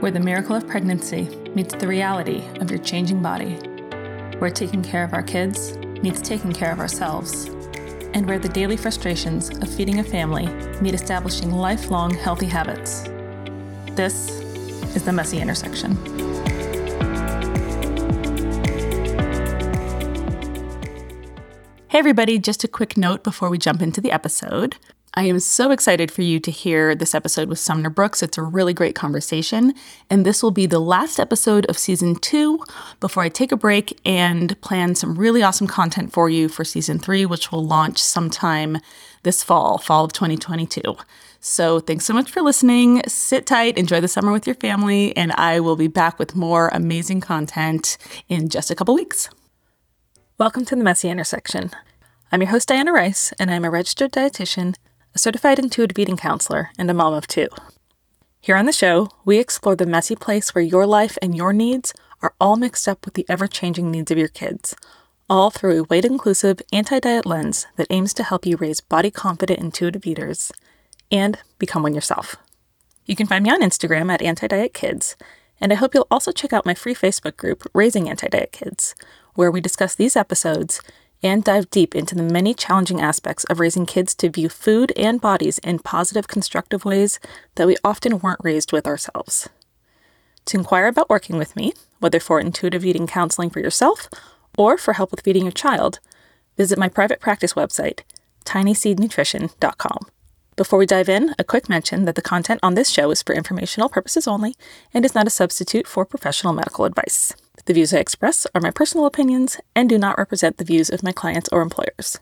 where the miracle of pregnancy meets the reality of your changing body, where taking care of our kids meets taking care of ourselves, and where the daily frustrations of feeding a family meet establishing lifelong healthy habits. This is the messy intersection. Hey, everybody, just a quick note before we jump into the episode. I am so excited for you to hear this episode with Sumner Brooks. It's a really great conversation. And this will be the last episode of season two before I take a break and plan some really awesome content for you for season three, which will launch sometime this fall, fall of 2022. So thanks so much for listening. Sit tight, enjoy the summer with your family, and I will be back with more amazing content in just a couple weeks. Welcome to the Messy Intersection. I'm your host, Diana Rice, and I'm a registered dietitian a certified intuitive eating counselor, and a mom of two. Here on the show, we explore the messy place where your life and your needs are all mixed up with the ever changing needs of your kids, all through a weight inclusive, anti diet lens that aims to help you raise body confident intuitive eaters and become one yourself. You can find me on Instagram at Anti Diet Kids, and I hope you'll also check out my free Facebook group, Raising Anti Diet Kids, where we discuss these episodes and dive deep into the many challenging aspects of raising kids to view food and bodies in positive, constructive ways that we often weren't raised with ourselves. To inquire about working with me, whether for intuitive eating counseling for yourself or for help with feeding your child, visit my private practice website, tinyseednutrition.com. Before we dive in, a quick mention that the content on this show is for informational purposes only and is not a substitute for professional medical advice. The views I express are my personal opinions and do not represent the views of my clients or employers.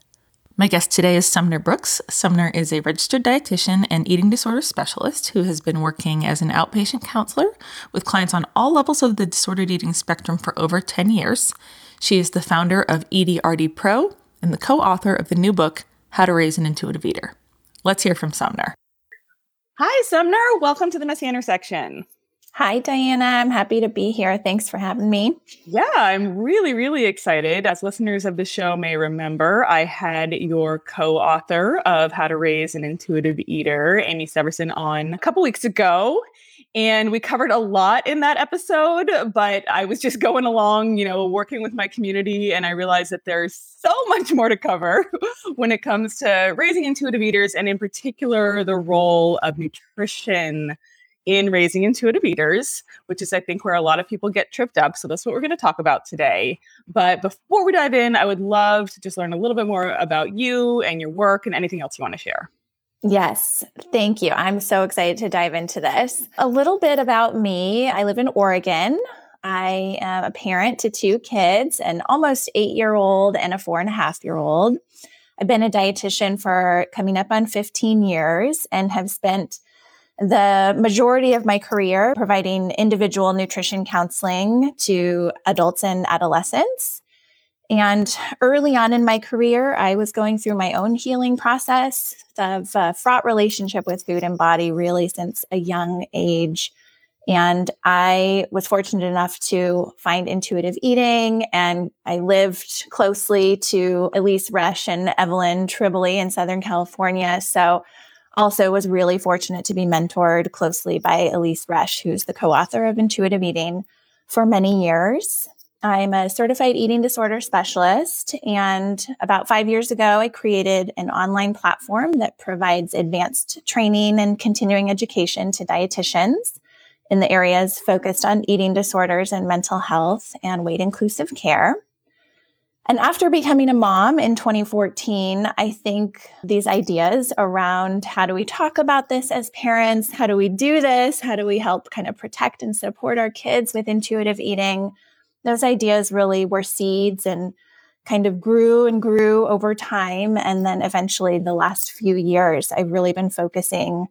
My guest today is Sumner Brooks. Sumner is a registered dietitian and eating disorder specialist who has been working as an outpatient counselor with clients on all levels of the disordered eating spectrum for over 10 years. She is the founder of EDRD Pro and the co author of the new book, How to Raise an Intuitive Eater. Let's hear from Sumner. Hi, Sumner. Welcome to the Messy Intersection. Hi, Diana. I'm happy to be here. Thanks for having me. Yeah, I'm really, really excited. As listeners of the show may remember, I had your co author of How to Raise an Intuitive Eater, Amee Severson, on a couple weeks ago. And we covered a lot in that episode, but I was just going along, you know, working with my community, and I realized that there's so much more to cover when it comes to raising intuitive eaters, and in particular, the role of nutrition in raising intuitive eaters, which is, I think, where a lot of people get tripped up. So that's what we're going to talk about today. But before we dive in, I would love to just learn a little bit more about you and your work and anything else you want to share. Yes, thank you. I'm so excited to dive into this. A little bit about me I live in Oregon. I am a parent to two kids, an almost eight year old and a four and a half year old. I've been a dietitian for coming up on 15 years and have spent the majority of my career providing individual nutrition counseling to adults and adolescents. And early on in my career, I was going through my own healing process of a fraught relationship with food and body, really since a young age. And I was fortunate enough to find intuitive eating, and I lived closely to Elise Resch and Evelyn Tribole in Southern California. So also was really fortunate to be mentored closely by Elise Resch, who's the co-author of Intuitive Eating for many years. I'm a certified eating disorder specialist. And about five years ago, I created an online platform that provides advanced training and continuing education to dietitians in the areas focused on eating disorders and mental health and weight inclusive care. And after becoming a mom in 2014, I think these ideas around how do we talk about this as parents? How do we do this? How do we help kind of protect and support our kids with intuitive eating? Those ideas really were seeds and kind of grew and grew over time. And then eventually, the last few years, I've really been focusing,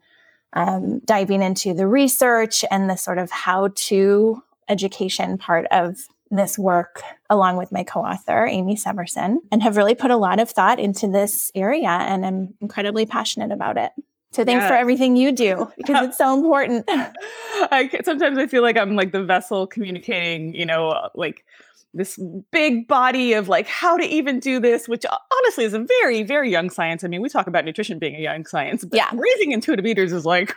um, diving into the research and the sort of how to education part of this work along with my co-author Amee Severson and have really put a lot of thought into this area and I'm incredibly passionate about it. So thanks for everything you do because it's so important. I sometimes I feel like I'm like the vessel communicating, you know, like this big body of like how to even do this, which uh, honestly is a very, very young science. I mean, we talk about nutrition being a young science, but yeah. raising intuitive eaters is like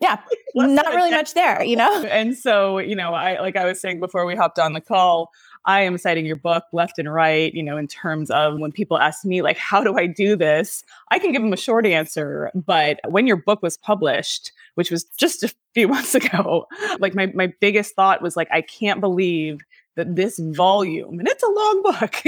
Yeah, not really much there, you know? And so, you know, I, like I was saying before we hopped on the call, I am citing your book left and right, you know, in terms of when people ask me, like, how do I do this? I can give them a short answer. But when your book was published, which was just a few months ago, like my, my biggest thought was like, I can't believe that this volume, and it's a long book,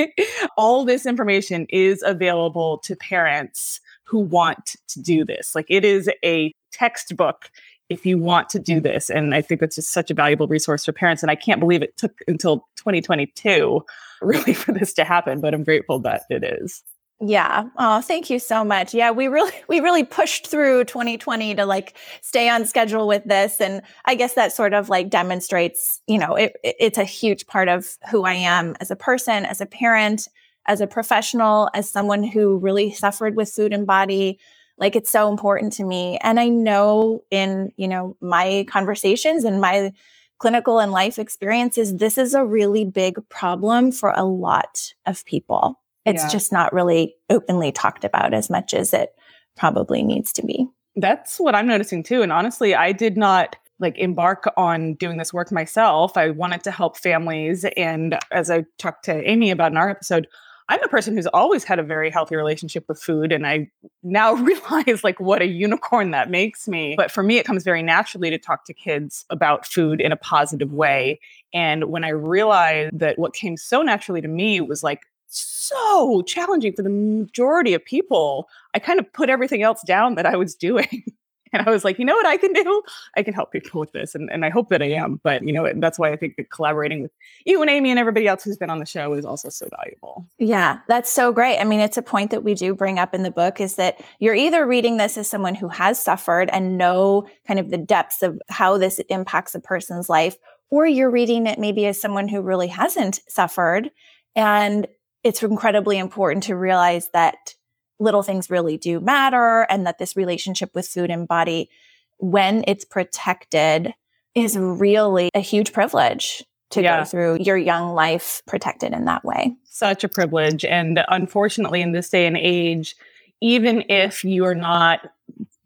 all this information is available to parents who want to do this. Like it is a textbook if you want to do this. And I think it's just such a valuable resource for parents. And I can't believe it took until 2022 really for this to happen, but I'm grateful that it is. Yeah. Oh, thank you so much. Yeah, we really we really pushed through 2020 to like stay on schedule with this and I guess that sort of like demonstrates, you know, it, it's a huge part of who I am as a person, as a parent, as a professional, as someone who really suffered with food and body like it's so important to me. And I know in, you know, my conversations and my clinical and life experiences, this is a really big problem for a lot of people. It's yeah. just not really openly talked about as much as it probably needs to be. That's what I'm noticing too. And honestly, I did not like embark on doing this work myself. I wanted to help families. And as I talked to Amee about in our episode, I'm a person who's always had a very healthy relationship with food. And I now realize like what a unicorn that makes me. But for me, it comes very naturally to talk to kids about food in a positive way. And when I realized that what came so naturally to me was like so challenging for the majority of people, I kind of put everything else down that I was doing. And I was like, you know what I can do? I can help people with this. And, and I hope that I am. But, you know, that's why I think that collaborating with you and Amee and everybody else who's been on the show is also so valuable. Yeah, that's so great. I mean, it's a point that we do bring up in the book is that you're either reading this as someone who has suffered and know kind of the depths of how this impacts a person's life, or you're reading it maybe as someone who really hasn't suffered. And it's incredibly important to realize that little things really do matter and that this relationship with food and body, when it's protected, is really a huge privilege to yeah. go through your young life protected in that way. Such a privilege. And unfortunately, in this day and age, even if you are not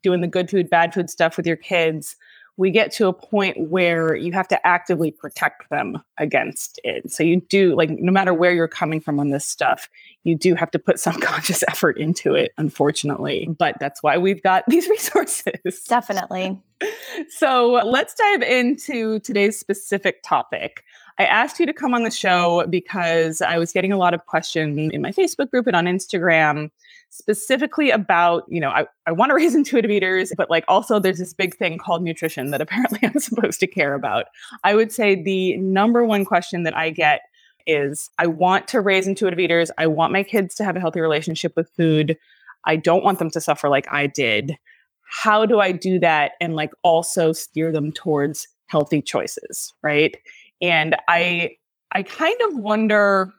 doing the good food, bad food stuff with your kids, we get to a point where you have to actively protect them against it. So you do like no matter where you're coming from on this stuff, you do have to put some conscious effort into it, unfortunately. But that's why we've got these resources. Definitely. so let's dive into today's specific topic. I asked you to come on the show because I was getting a lot of questions in my Facebook group and on Instagram specifically about, you know, I, I want to raise intuitive eaters, but like also there's this big thing called nutrition that apparently I'm supposed to care about. I would say the number one question that I get is I want to raise intuitive eaters. I want my kids to have a healthy relationship with food. I don't want them to suffer like I did. How do I do that and like also steer them towards healthy choices, right? And I I kind of wonder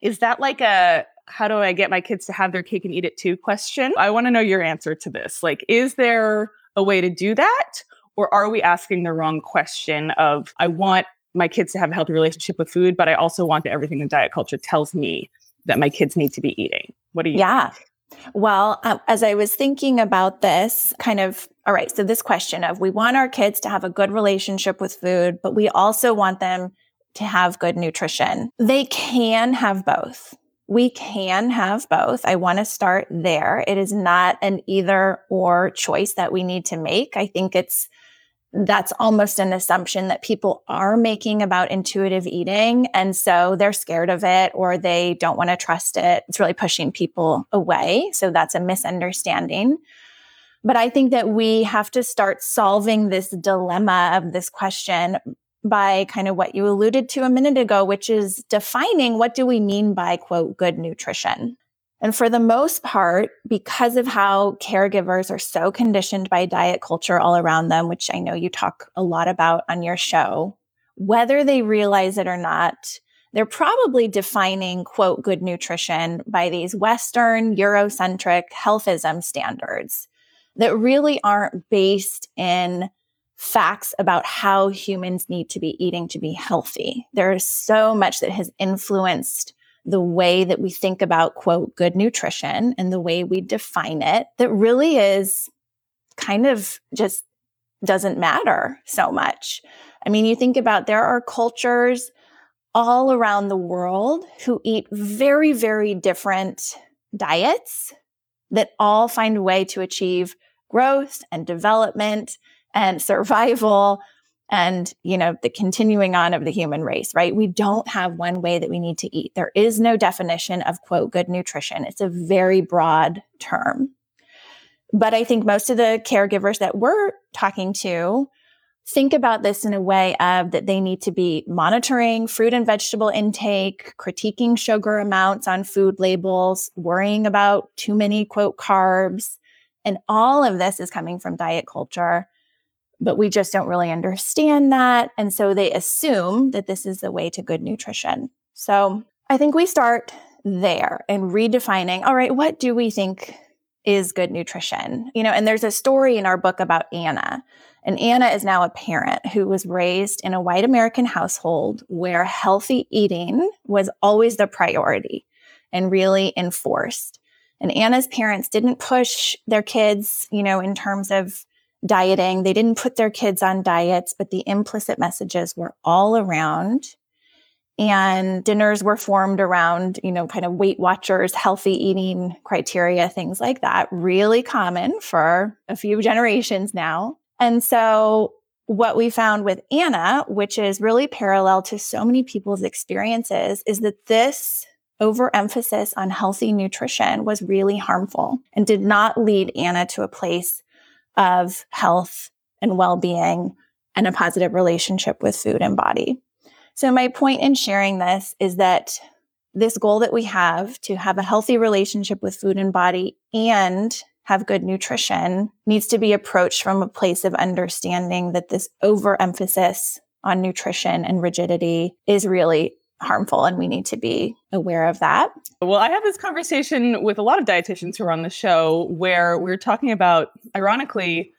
is that like a how do I get my kids to have their cake and eat it too question? I want to know your answer to this. Like is there a way to do that or are we asking the wrong question of I want my kids to have a healthy relationship with food, but I also want everything in diet culture tells me that my kids need to be eating. What do you Yeah. Think? Well, um, as I was thinking about this, kind of, all right, so this question of we want our kids to have a good relationship with food, but we also want them to have good nutrition. They can have both. We can have both. I want to start there. It is not an either or choice that we need to make. I think it's that's almost an assumption that people are making about intuitive eating. And so they're scared of it or they don't want to trust it. It's really pushing people away. So that's a misunderstanding. But I think that we have to start solving this dilemma of this question by kind of what you alluded to a minute ago, which is defining what do we mean by quote, good nutrition? And for the most part, because of how caregivers are so conditioned by diet culture all around them, which I know you talk a lot about on your show, whether they realize it or not, they're probably defining, quote, good nutrition by these Western Eurocentric healthism standards that really aren't based in facts about how humans need to be eating to be healthy. There is so much that has influenced the way that we think about, quote, good nutrition and the way we define it that really is kind of just doesn't matter so much. I mean, you think about there are cultures all around the world who eat very, very different diets that all find a way to achieve growth and development and survival and you know the continuing on of the human race right? We don't have one way that we need to eat. There is no definition of quote good nutrition. It's a very broad term. But i think most of the caregivers that we're talking to think about this in a way of that they need to be monitoring fruit and vegetable intake critiquing sugar amounts on food labels worrying about too many quote carbs. And all of this is coming from diet culture but we just don't really understand that. And so they assume that this is the way to good nutrition. So I think we start there and redefining all right, what do we think is good nutrition? You know, and there's a story in our book about Anna. And Anna is now a parent who was raised in a white American household where healthy eating was always the priority and really enforced. And Anna's parents didn't push their kids, you know, in terms of dieting. They didn't put their kids on diets, but the implicit messages were all around. And dinners were formed around, you know, kind of Weight Watchers, healthy eating criteria, things like that. Really common for a few generations now. And so, what we found with Anna, which is really parallel to so many people's experiences, is that this overemphasis on healthy nutrition was really harmful and did not lead Anna to a place of health and well being and a positive relationship with food and body. So, my point in sharing this is that this goal that we have to have a healthy relationship with food and body and have good nutrition needs to be approached from a place of understanding that this overemphasis on nutrition and rigidity is really harmful and we need to be aware of that. Well, I have this conversation with a lot of dietitians who are on the show where we're talking about ironically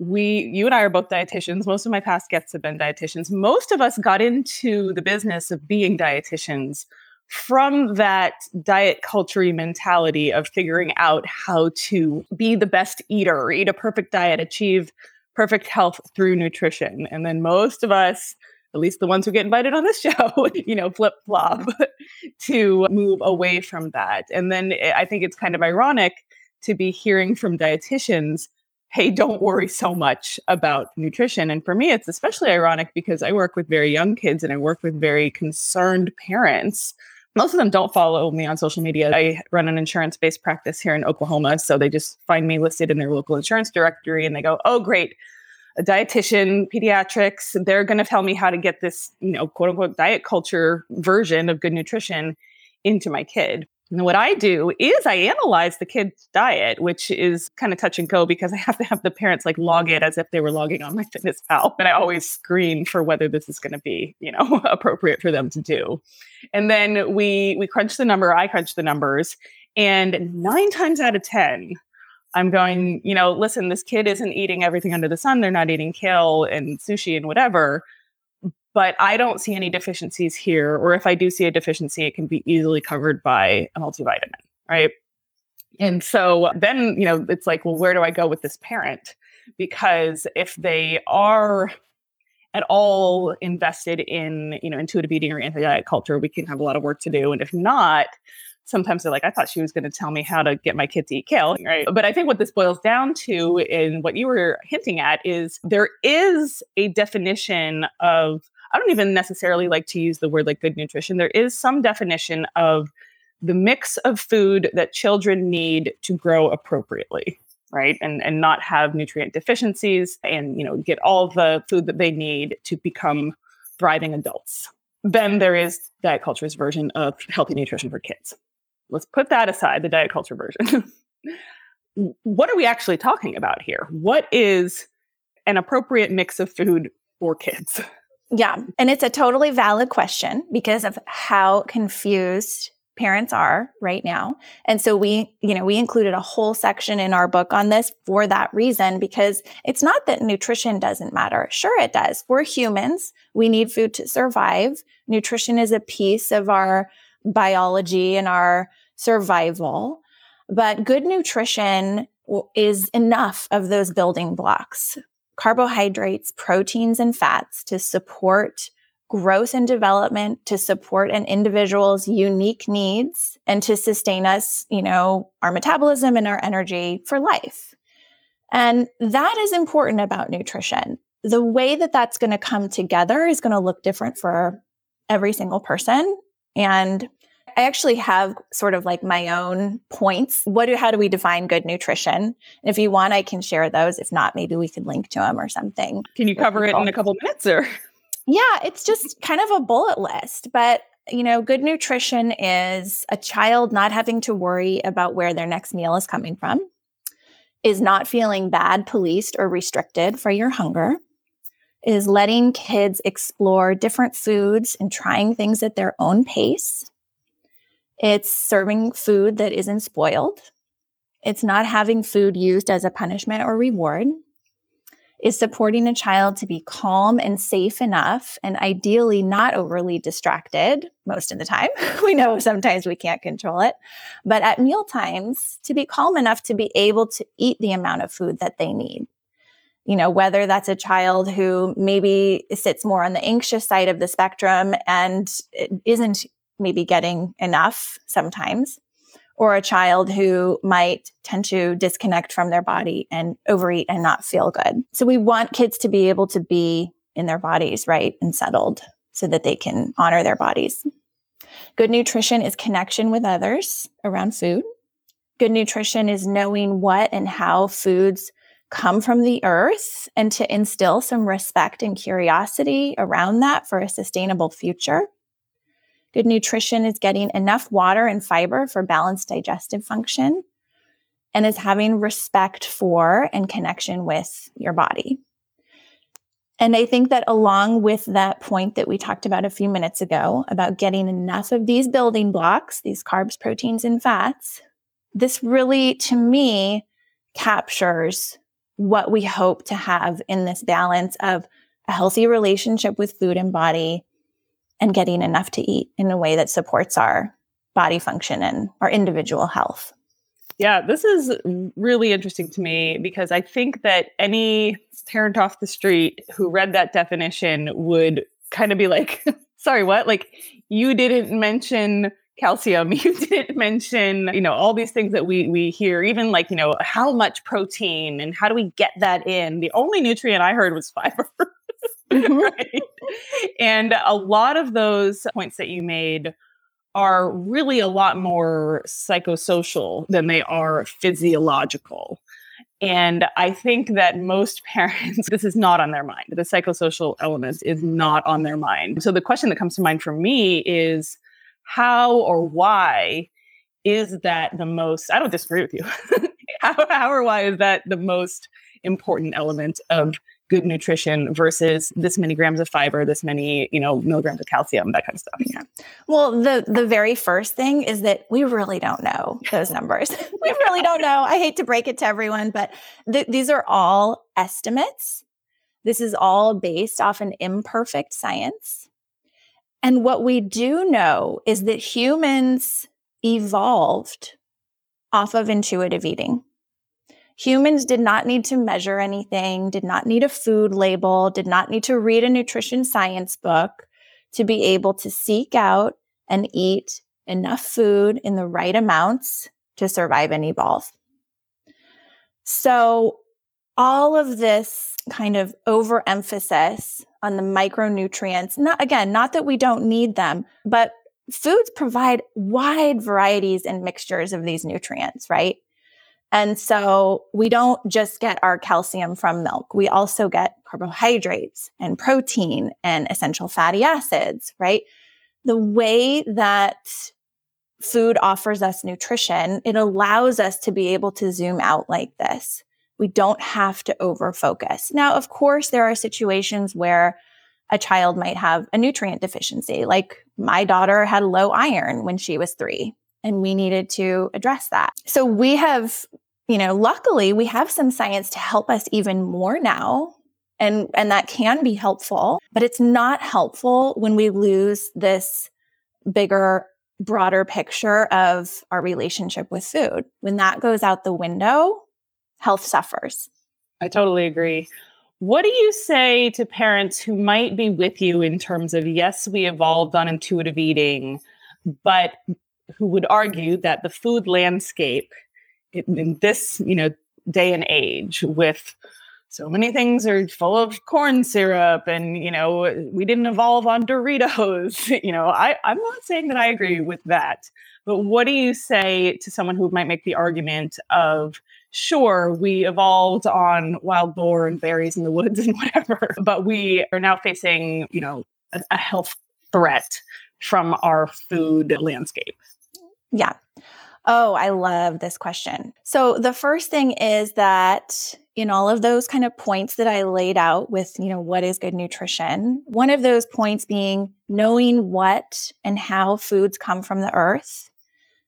we you and I are both dietitians. Most of my past guests have been dietitians. Most of us got into the business of being dietitians from that diet culture mentality of figuring out how to be the best eater, eat a perfect diet, achieve perfect health through nutrition. And then most of us at least the ones who get invited on this show, you know, flip flop to move away from that. And then eh, I think it's kind of ironic to be hearing from dietitians, hey, don't worry so much about nutrition. And for me, it's especially ironic because I work with very young kids and I work with very concerned parents. Most of them don't follow me on social media. I run an insurance based practice here in Oklahoma. So they just find me listed in their local insurance directory and they go, oh, great a dietitian, pediatrics, they're going to tell me how to get this, you know, quote unquote diet culture version of good nutrition into my kid. And what I do is I analyze the kid's diet, which is kind of touch and go because I have to have the parents like log it as if they were logging on MyFitnessPal. And I always screen for whether this is going to be, you know, appropriate for them to do. And then we we crunch the number, I crunch the numbers, and nine times out of 10, I'm going, you know, listen, this kid isn't eating everything under the sun. They're not eating kale and sushi and whatever. But I don't see any deficiencies here. Or if I do see a deficiency, it can be easily covered by a multivitamin, right? And so then, you know, it's like, well, where do I go with this parent? Because if they are at all invested in, you know, intuitive eating or anti-diet culture, we can have a lot of work to do. And if not, sometimes they're like, I thought she was going to tell me how to get my kid to eat kale, right? But I think what this boils down to, in what you were hinting at, is there is a definition of, I don't even necessarily like to use the word like good nutrition. There is some definition of the mix of food that children need to grow appropriately right and and not have nutrient deficiencies and you know get all the food that they need to become thriving adults then there is diet culture's version of healthy nutrition for kids let's put that aside, the diet culture version. what are we actually talking about here? What is an appropriate mix of food for kids? Yeah. And it's a totally valid question because of how confused parents are right now. And so we, you know, we included a whole section in our book on this for that reason because it's not that nutrition doesn't matter. Sure it does. We're humans. We need food to survive. Nutrition is a piece of our biology and our survival. But good nutrition is enough of those building blocks. carbohydrates, proteins, and fats to support growth and development, to support an individual's unique needs, and to sustain us, you know, our metabolism and our energy for life. And that is important about nutrition. The way that that's going to come together is going to look different for every single person. And I actually have sort of like my own points. What do, how do we define good nutrition? And if you want, I can share those. If not, maybe we could link to them or something. Can you cover people. it in a couple minutes or? Yeah, it's just kind of a bullet list, but you know, good nutrition is a child not having to worry about where their next meal is coming from, is not feeling bad, policed, or restricted for your hunger, is letting kids explore different foods and trying things at their own pace, it's serving food that isn't spoiled. It's not having food used as a punishment or reward. It's supporting a child to be calm and safe enough and ideally not overly distracted most of the time. we know sometimes we can't control it, but at meal times to be calm enough to be able to eat the amount of food that they need you know, whether that's a child who maybe sits more on the anxious side of the spectrum and isn't maybe getting enough sometimes, or a child who might tend to disconnect from their body and overeat and not feel good. So we want kids to be able to be in their bodies, right, and settled so that they can honor their bodies. Good nutrition is connection with others around food. Good nutrition is knowing what and how foods come from the earth and to instill some respect and curiosity around that for a sustainable future. Good nutrition is getting enough water and fiber for balanced digestive function and is having respect for and connection with your body. And I think that along with that point that we talked about a few minutes ago about getting enough of these building blocks, these carbs, proteins, and fats, this really, to me, captures what we hope to have in this balance of a healthy relationship with food and body and getting enough to eat in a way that supports our body function and our individual health. Yeah, this is really interesting to me because I think that any parent off the street who read that definition would kind of be like, sorry, what? Like, you didn't mention calcium you didn't mention you know all these things that we we hear even like you know how much protein and how do we get that in the only nutrient i heard was fiber. right? And a lot of those points that you made are really a lot more psychosocial than they are physiological. And I think that most parents, this is not on their mind. The psychosocial element is not on their mind. So the question that comes to mind for me is how or why is that the most, I don't disagree with you. how, how or why is that the most important element of good nutrition versus this many grams of fiber, this many, you know, milligrams of calcium, that kind of stuff. Yeah. Well, the the very first thing is that we really don't know those numbers. we really don't know. I hate to break it to everyone, but th- these are all estimates. This is all based off an imperfect science. And what we do know is that humans evolved off of intuitive eating. Humans did not need to measure anything, did not need a food label, did not need to read a nutrition science book to be able to seek out and eat enough food in the right amounts to survive and evolve. So, all of this kind of overemphasis on the micronutrients, not again, not that we don't need them, but foods provide wide varieties and mixtures of these nutrients, right? And so we don't just get our calcium from milk. We also get carbohydrates and protein and essential fatty acids, right? The way that food offers us nutrition, it allows us to be able to zoom out like this. We don't have to over focus. Now, of course, there are situations where a child might have a nutrient deficiency. Like my daughter had low iron when she was three and we needed to address that. So we have, you know, luckily we have some science to help us even more now. And, and that can be helpful, but it's not helpful when we lose this bigger, broader picture of our relationship with food. When that goes out the window, health suffers. I totally agree. What do you say to parents who might be with you in terms of, yes, we evolved on intuitive eating, but who would argue that the food landscape in, this, you know, day and age with so many things are full of corn syrup and you know we didn't evolve on doritos you know I, i'm not saying that i agree with that but what do you say to someone who might make the argument of sure we evolved on wild boar and berries in the woods and whatever but we are now facing you know a, a health threat from our food landscape yeah Oh, I love this question. So the first thing is that in all of those kind of points that I laid out with, you know, what is good nutrition, one of those points being knowing what and how foods come from the earth.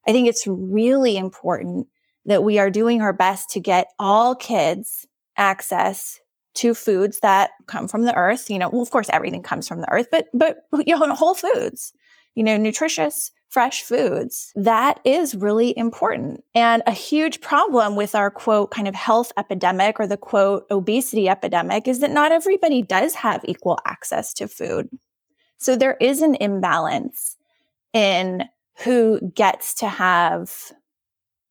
I think it's really important that we are doing our best to get all kids access to foods that come from the earth. You know, well, of course, everything comes from the earth, but, but, you know, whole foods, you know, nutritious fresh foods. That is really important. And a huge problem with our quote kind of health epidemic or the quote obesity epidemic is that not everybody does have equal access to food. So there is an imbalance in who gets to have,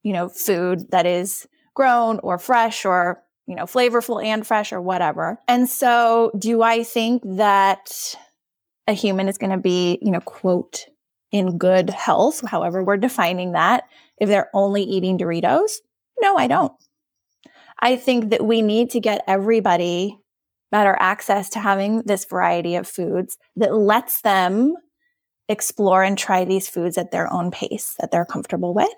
you know, food that is grown or fresh or, you know, flavorful and fresh or whatever. And so do I think that a human is going to be, you know, quote, in good health, however we're defining that, if they're only eating Doritos? No, I don't. I think that we need to get everybody better access to having this variety of foods that lets them explore and try these foods at their own pace that they're comfortable with,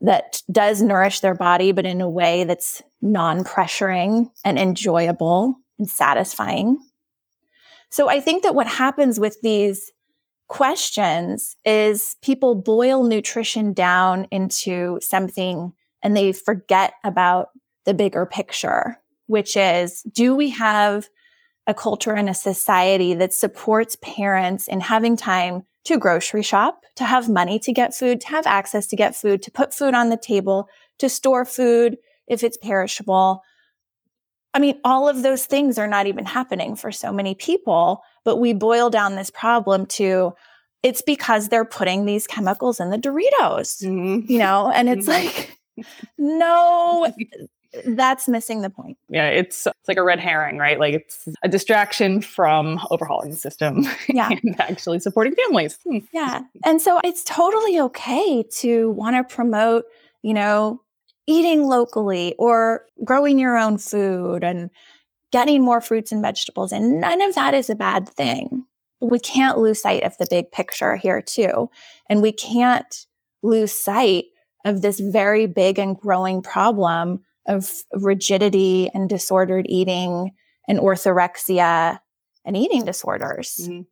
that does nourish their body, but in a way that's non pressuring and enjoyable and satisfying. So I think that what happens with these questions is people boil nutrition down into something and they forget about the bigger picture, which is do we have a culture and a society that supports parents in having time to grocery shop, to have money to get food, to have access to get food, to put food on the table, to store food if it's perishable. I mean, all of those things are not even happening for so many people, but we boil down this problem to it's because they're putting these chemicals in the Doritos, mm-hmm. you know, and it's mm-hmm. like, no, that's missing the point. Yeah, it's it's like a red herring, right? Like it's a distraction from overhauling the system yeah. and actually supporting families. Hmm. Yeah. And so it's totally okay to want to promote, you know, eating locally or growing your own food and getting more fruits and vegetables. And none of that is a bad thing we can't lose sight of the big picture here too. And we can't lose sight of this very big and growing problem of rigidity and disordered eating and orthorexia and eating disorders. Mm-hmm.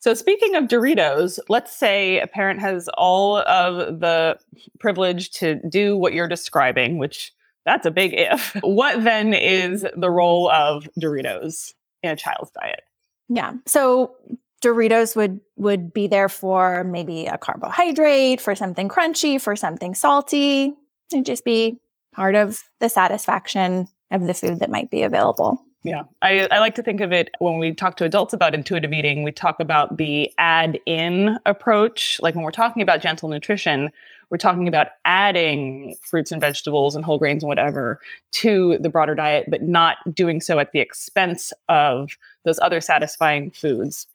So, speaking of Doritos, let's say a parent has all of the privilege to do what you're describing, which that's a big if. What then is the role of Doritos in a child's diet? Yeah. So Doritos would would be there for maybe a carbohydrate, for something crunchy, for something salty. It'd just be part of the satisfaction of the food that might be available. Yeah. I, I like to think of it when we talk to adults about intuitive eating, we talk about the add in approach. Like when we're talking about gentle nutrition, we're talking about adding fruits and vegetables and whole grains and whatever to the broader diet, but not doing so at the expense of those other satisfying foods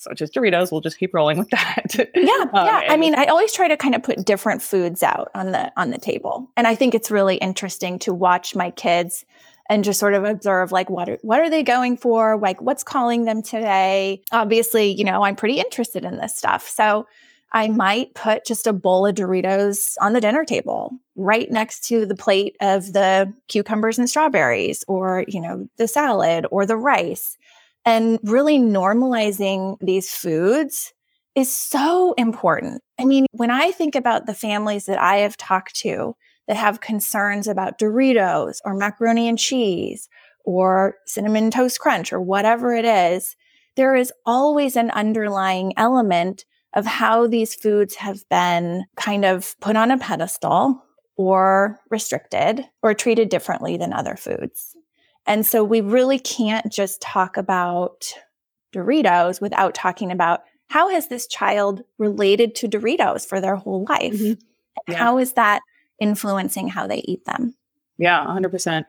such as Doritos. We'll just keep rolling with that. yeah, um, yeah. I mean, I always try to kind of put different foods out on the on the table, and I think it's really interesting to watch my kids and just sort of observe like what are, what are they going for like what's calling them today obviously you know i'm pretty interested in this stuff so I might put just a bowl of Doritos on the dinner table right next to the plate of the cucumbers and strawberries or, you know, the salad or the rice. And really normalizing these foods is so important. I mean, when I think about the families that I have talked to that have concerns about Doritos or macaroni and cheese or cinnamon toast crunch or whatever it is, there is always an underlying element of how these foods have been kind of put on a pedestal or restricted or treated differently than other foods. And so we really can't just talk about Doritos without talking about how has this child related to Doritos for their whole life? Mm-hmm. Yeah. How is that influencing how they eat them? Yeah, 100%.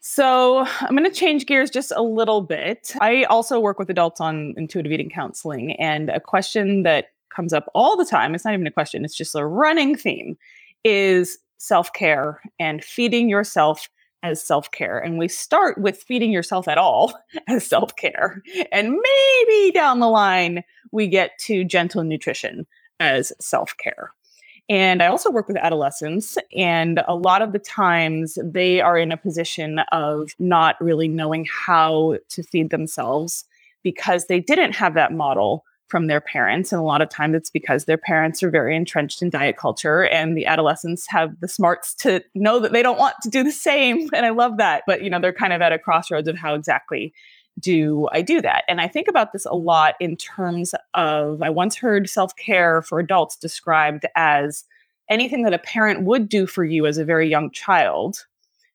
So I'm going to change gears just a little bit. I also work with adults on intuitive eating counseling, and a question that comes up all the time, it's not even a question, it's just a running theme, is self care and feeding yourself as self care. And we start with feeding yourself at all as self care. And maybe down the line, we get to gentle nutrition as self care. And I also work with adolescents, and a lot of the times they are in a position of not really knowing how to feed themselves because they didn't have that model from their parents. And a lot of times it's because their parents are very entrenched in diet culture and the adolescents have the smarts to know that they don't want to do the same. And I love that. But, you know, they're kind of at a crossroads of how exactly do I do that? And I think about this a lot in terms of I once heard self care for adults described as anything that a parent would do for you as a very young child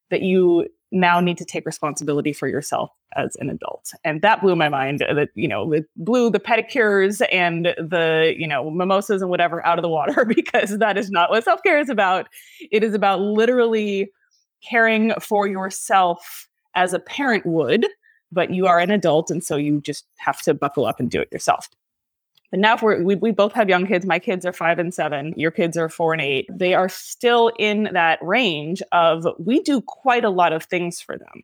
that you now need to take responsibility for yourself as an adult. And that blew my mind uh, that, you know, it blew the pedicures and the, you know, mimosas and whatever out of the water because that is not what self care is about. It is about literally caring for yourself as a parent would, but you are an adult. And so you just have to buckle up and do it yourself. But now, we, we both have young kids, my kids are five and seven, your kids are four and eight. They are still in that range of we do quite a lot of things for them.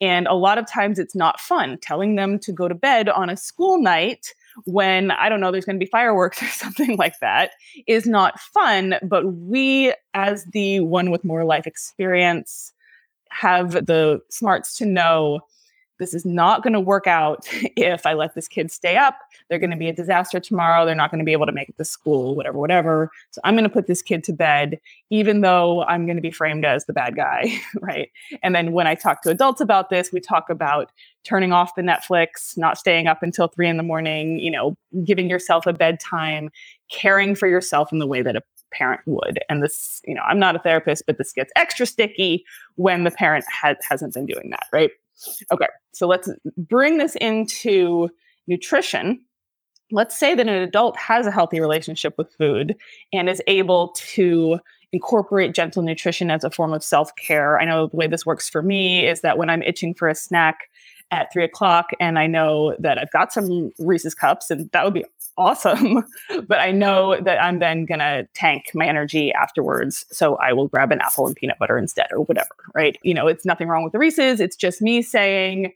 And a lot of times it's not fun telling them to go to bed on a school night when I don't know, there's going to be fireworks or something like that is not fun. But we, as the one with more life experience, have the smarts to know this is not going to work out if I let this kid stay up. They're going to be a disaster tomorrow. They're not going to be able to make it to school, whatever, whatever. So I'm going to put this kid to bed, even though I'm going to be framed as the bad guy, right? And then when I talk to adults about this, we talk about turning off the Netflix, not staying up until three in the morning, you know, giving yourself a bedtime, caring for yourself in the way that a parent would. And this, you know, I'm not a therapist, but this gets extra sticky when the parent ha- hasn't been doing that, right? Okay, so let's bring this into nutrition. Let's say that an adult has a healthy relationship with food and is able to incorporate gentle nutrition as a form of self care. I know the way this works for me is that when I'm itching for a snack at three o'clock and I know that I've got some Reese's cups and that would be awesome. but I know that I'm then going to tank my energy afterwards. So I will grab an apple and peanut butter instead or whatever, right? You know, it's nothing wrong with the Reese's. It's just me saying,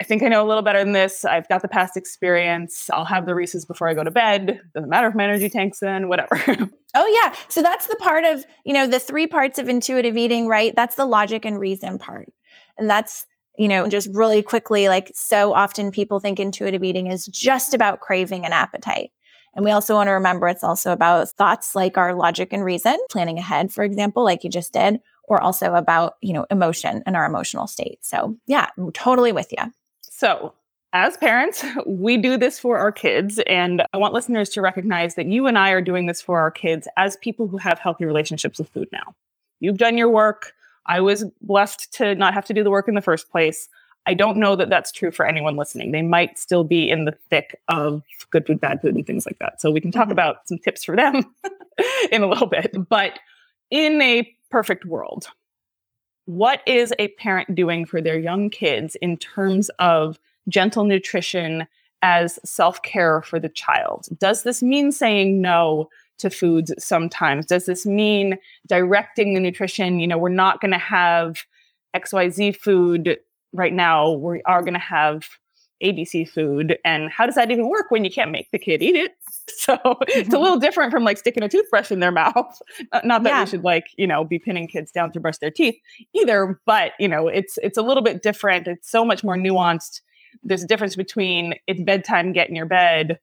I think I know a little better than this. I've got the past experience. I'll have the Reese's before I go to bed. Doesn't matter if my energy tanks then, whatever. oh, yeah. So that's the part of, you know, the three parts of intuitive eating, right? That's the logic and reason part. And that's you know, just really quickly, like so often people think intuitive eating is just about craving and appetite. And we also want to remember it's also about thoughts like our logic and reason, planning ahead, for example, like you just did, or also about, you know, emotion and our emotional state. So, yeah, I'm totally with you. So, as parents, we do this for our kids. And I want listeners to recognize that you and I are doing this for our kids as people who have healthy relationships with food now. You've done your work. I was blessed to not have to do the work in the first place. I don't know that that's true for anyone listening. They might still be in the thick of good food, bad food, and things like that. So we can talk mm-hmm. about some tips for them in a little bit. But in a perfect world, what is a parent doing for their young kids in terms of gentle nutrition as self care for the child? Does this mean saying no to foods sometimes? Does this mean directing the nutrition? You know, we're not going to have XYZ food right now. We are going to have ABC food. And how does that even work when you can't make the kid eat it? So mm-hmm. it's a mm-hmm. little different from like sticking a toothbrush in their mouth. Not that yeah. we should like, you know, be pinning kids down to brush their teeth either, but you know, it's it's a little bit different. It's so much more nuanced. There's a difference between it's bedtime, get in your bed,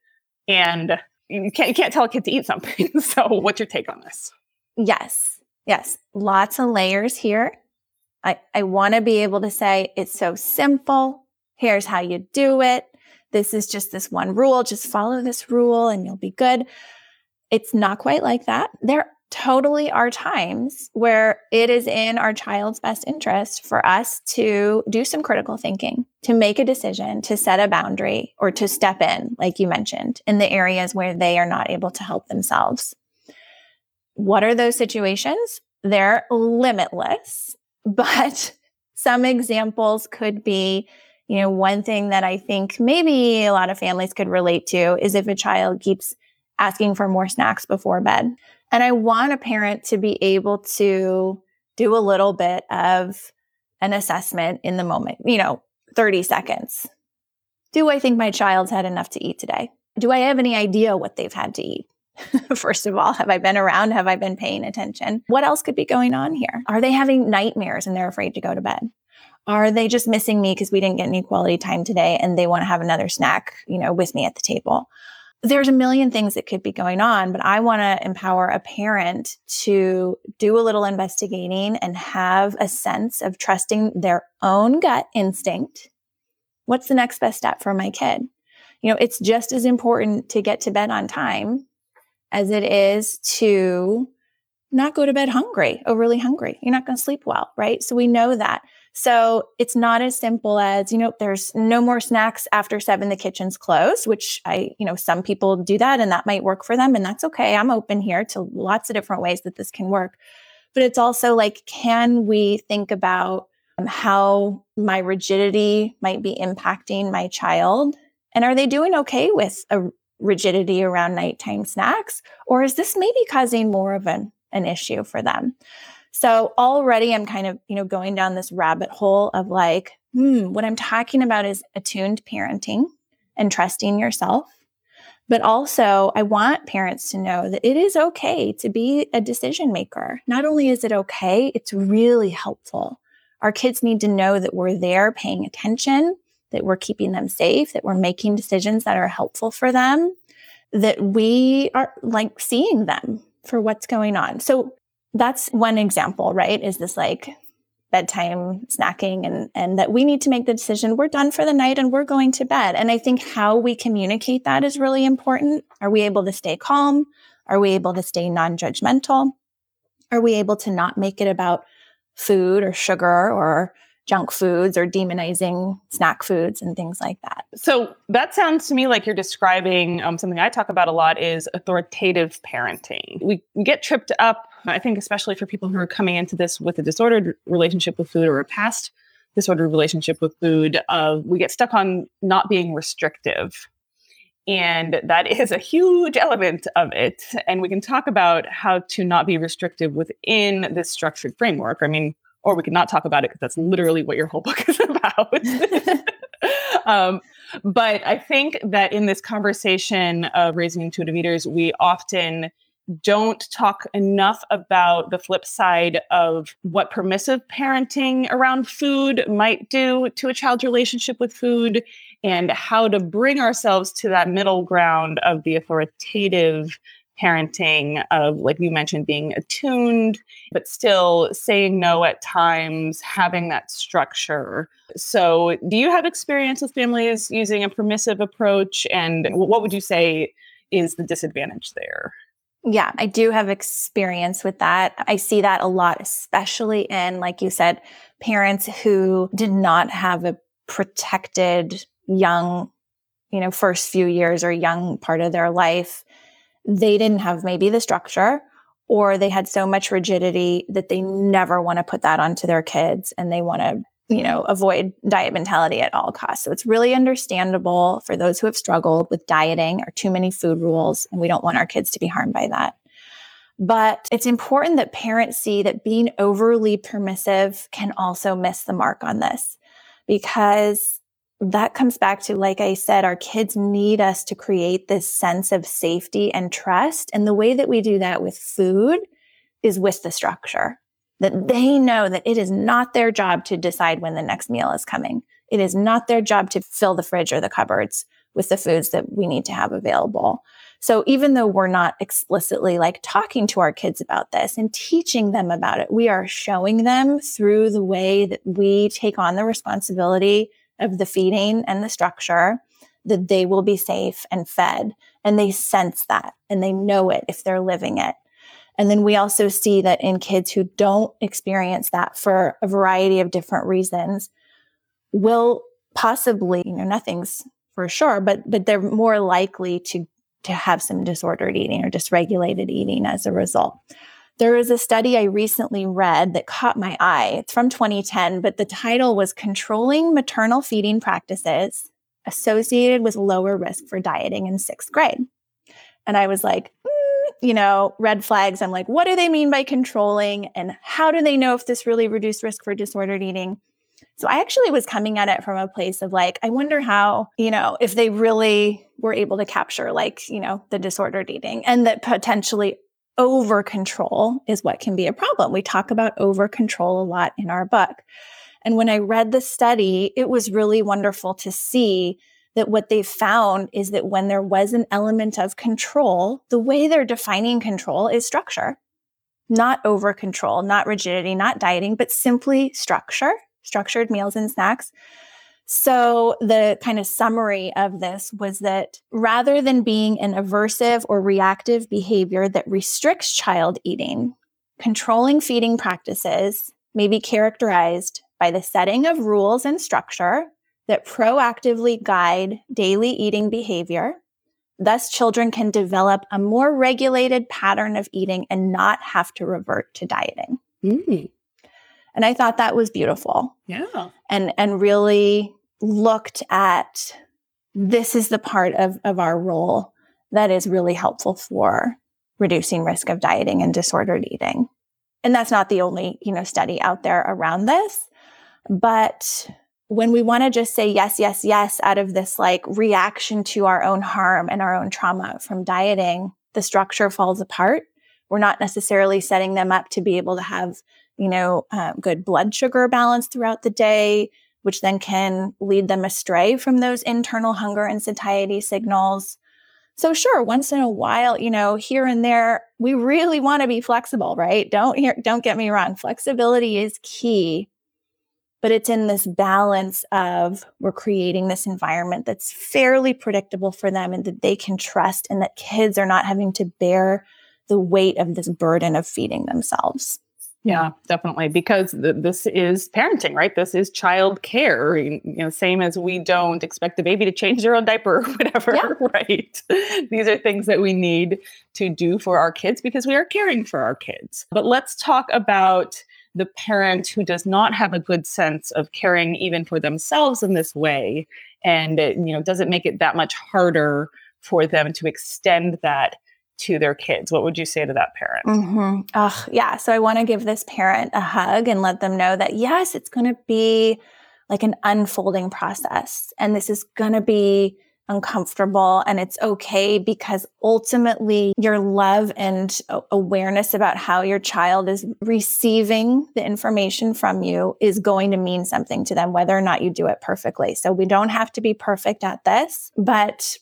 and you can't you can't tell a kid to eat something. so what's your take on this? Yes. Yes. Lots of layers here. I, I want to be able to say it's so simple. Here's how you do it. This is just this one rule. Just follow this rule and you'll be good. It's not quite like that. There totally are times where it is in our child's best interest for us to do some critical thinking, to make a decision, to set a boundary, or to step in, like you mentioned, in the areas where they are not able to help themselves. What are those situations? They're limitless, but some examples could be you know, one thing that I think maybe a lot of families could relate to is if a child keeps asking for more snacks before bed. And I want a parent to be able to do a little bit of an assessment in the moment, you know, 30 seconds. Do I think my child's had enough to eat today? Do I have any idea what they've had to eat? First of all, have I been around? Have I been paying attention? What else could be going on here? Are they having nightmares and they're afraid to go to bed? Are they just missing me because we didn't get any quality time today and they want to have another snack, you know, with me at the table? There's a million things that could be going on, but I want to empower a parent to do a little investigating and have a sense of trusting their own gut instinct. What's the next best step for my kid? You know, it's just as important to get to bed on time as it is to not go to bed hungry, overly hungry. You're not going to sleep well, right? So we know that. So it's not as simple as, you know, there's no more snacks after seven, the kitchen's closed, which I, you know, some people do that and that might work for them. And that's okay. I'm open here to lots of different ways that this can work. But it's also like, can we think about um, how my rigidity might be impacting my child? And are they doing okay with a rigidity around nighttime snacks? Or is this maybe causing more of an, an issue for them? So already I'm kind of, you know, going down this rabbit hole of like, hmm, what I'm talking about is attuned parenting and trusting yourself. But also, I want parents to know that it is okay to be a decision maker. Not only is it okay, it's really helpful. Our kids need to know that we're there paying attention, that we're keeping them safe, that we're making decisions that are helpful for them, that we are like seeing them for what's going on. So that's one example, right? Is this like bedtime snacking and and that we need to make the decision we're done for the night and we're going to bed. And I think how we communicate that is really important. Are we able to stay calm? Are we able to stay non-judgmental? Are we able to not make it about food or sugar or junk foods or demonizing snack foods and things like that. So that sounds to me like you're describing um, something I talk about a lot is authoritative parenting. We get tripped up, I think, especially for people who are coming into this with a disordered relationship with food or a past disordered relationship with food. Uh, we get stuck on not being restrictive. And that is a huge element of it. And we can talk about how to not be restrictive within this structured framework. I mean, or we could not talk about it because that's literally what your whole book is about. um, but I think that in this conversation of raising intuitive eaters, we often don't talk enough about the flip side of what permissive parenting around food might do to a child's relationship with food and how to bring ourselves to that middle ground of the authoritative parenting of like you mentioned being attuned but still saying no at times having that structure. So do you have experience with families using a permissive approach? And what would you say is the disadvantage there yeah, I do have experience with that. I see that a lot, especially in, like you said, parents who did not have a protected young, you know, first few years or young part of their life they didn't have maybe the structure or they had so much rigidity that they never want to put that onto their kids and they want to you know avoid diet mentality at all costs. So it's really understandable for those who have struggled with dieting or too many food rules and we don't want our kids to be harmed by that. But it's important that parents see that being overly permissive can also miss the mark on this because that comes back to, like I said, our kids need us to create this sense of safety and trust. And the way that we do that with food is with the structure that they know that it is not their job to decide when the next meal is coming. It is not their job to fill the fridge or the cupboards with the foods that we need to have available. So even though we're not explicitly like talking to our kids about this and teaching them about it, we are showing them through the way that we take on the responsibility of the feeding and the structure that they will be safe and fed. And they sense that and they know it if they're living it. And then we also see that in kids who don't experience that for a variety of different reasons, will possibly, you know, nothing's for sure, but but they're more likely to to have some disordered eating or dysregulated eating as a result. There was a study I recently read that caught my eye. It's from 2010, but the title was Controlling Maternal Feeding Practices Associated with Lower Risk for Dieting in Sixth Grade. And I was like, you know, red flags. I'm like, what do they mean by controlling? And how do they know if this really reduced risk for disordered eating? So I actually was coming at it from a place of like, I wonder how, you know, if they really were able to capture like, you know, the disordered eating and that potentially over control is what can be a problem. We talk about over control a lot in our book. And when I read the study, it was really wonderful to see that what they found is that when there was an element of control, the way they're defining control is structure, not over control, not rigidity, not dieting, but simply structure, structured meals and snacks. So, the kind of summary of this was that rather than being an aversive or reactive behavior that restricts child eating, controlling feeding practices may be characterized by the setting of rules and structure that proactively guide daily eating behavior. Thus, children can develop a more regulated pattern of eating and not have to revert to dieting. Mm. And I thought that was beautiful. Yeah. And and really looked at this is the part of, of our role that is really helpful for reducing risk of dieting and disordered eating. And that's not the only, you know, study out there around this. But when we want to just say yes, yes, yes, out of this like reaction to our own harm and our own trauma from dieting, the structure falls apart. We're not necessarily setting them up to be able to have, you know, uh, good blood sugar balance throughout the day, which then can lead them astray from those internal hunger and satiety signals. So sure, once in a while, you know, here and there, we really want to be flexible, right? Don't hear, don't get me wrong. Flexibility is key, but it's in this balance of we're creating this environment that's fairly predictable for them and that they can trust and that kids are not having to bear the weight of this burden of feeding themselves. Yeah, definitely. Because th- this is parenting, right? This is child care. You know, same as we don't expect the baby to change their own diaper or whatever, yeah. right? These are things that we need to do for our kids because we are caring for our kids. But let's talk about the parent who does not have a good sense of caring even for themselves in this way and it, you know doesn't make it that much harder for them to extend that to their kids? What would you say to that parent? Mm-hmm. Oh, yeah. So I want to give this parent a hug and let them know that, yes, it's going to be like an unfolding process. And this is going to be uncomfortable and it's okay because ultimately your love and awareness about how your child is receiving the information from you is going to mean something to them, whether or not you do it perfectly. So we don't have to be perfect at this, but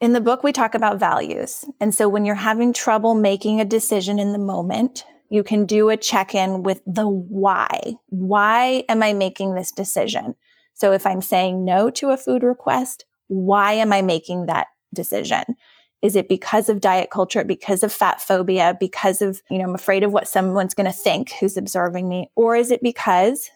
in the book, we talk about values. And so when you're having trouble making a decision in the moment, you can do a check in with the why. Why am I making this decision? So if I'm saying no to a food request, why am I making that decision? Is it because of diet culture, because of fat phobia, because of, you know, I'm afraid of what someone's going to think who's observing me? Or is it because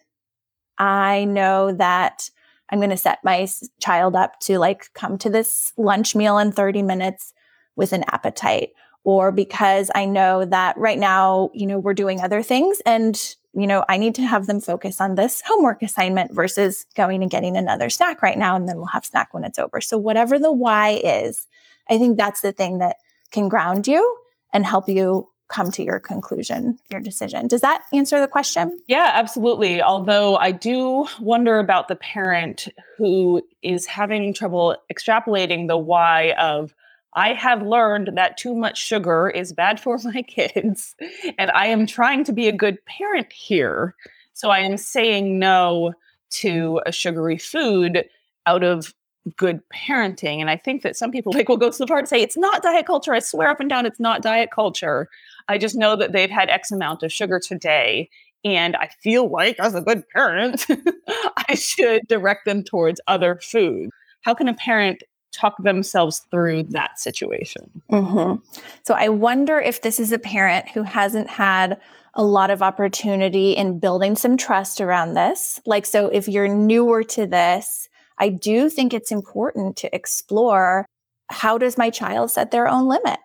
I know that I'm going to set my child up to like come to this lunch meal in 30 minutes with an appetite or because I know that right now, you know, we're doing other things and, you know, I need to have them focus on this homework assignment versus going and getting another snack right now and then we'll have snack when it's over. So whatever the why is, I think that's the thing that can ground you and help you come to your conclusion, your decision. Does that answer the question? Yeah, absolutely. Although I do wonder about the parent who is having trouble extrapolating the why of, I have learned that too much sugar is bad for my kids, and I am trying to be a good parent here. So I am saying no to a sugary food out of good parenting. And I think that some people like will go so far to say it's not diet culture. I swear up and down it's not diet culture. I just know that they've had X amount of sugar today. And I feel like, as a good parent, I should direct them towards other food. How can a parent talk themselves through that situation. Mm-hmm. So I wonder if this is a parent who hasn't had a lot of opportunity in building some trust around this. Like, so if you're newer to this, I do think it's important to explore how does my child set their own limit?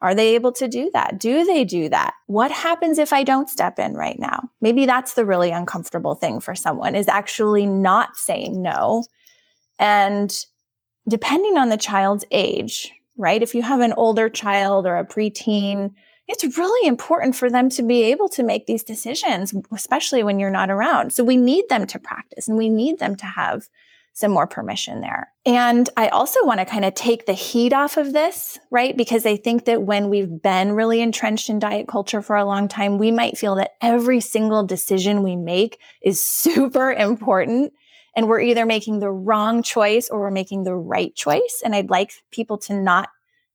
Are they able to do that? Do they do that? What happens if I don't step in right now? Maybe that's the really uncomfortable thing for someone is actually not saying no. And depending on the child's age, right? If you have an older child or a preteen, it's really important for them to be able to make these decisions, especially when you're not around. So we need them to practice and we need them to have some more permission there. And I also want to kind of take the heat off of this, right? Because I think that when we've been really entrenched in diet culture for a long time, we might feel that every single decision we make is super important. And we're either making the wrong choice or we're making the right choice. And I'd like people to not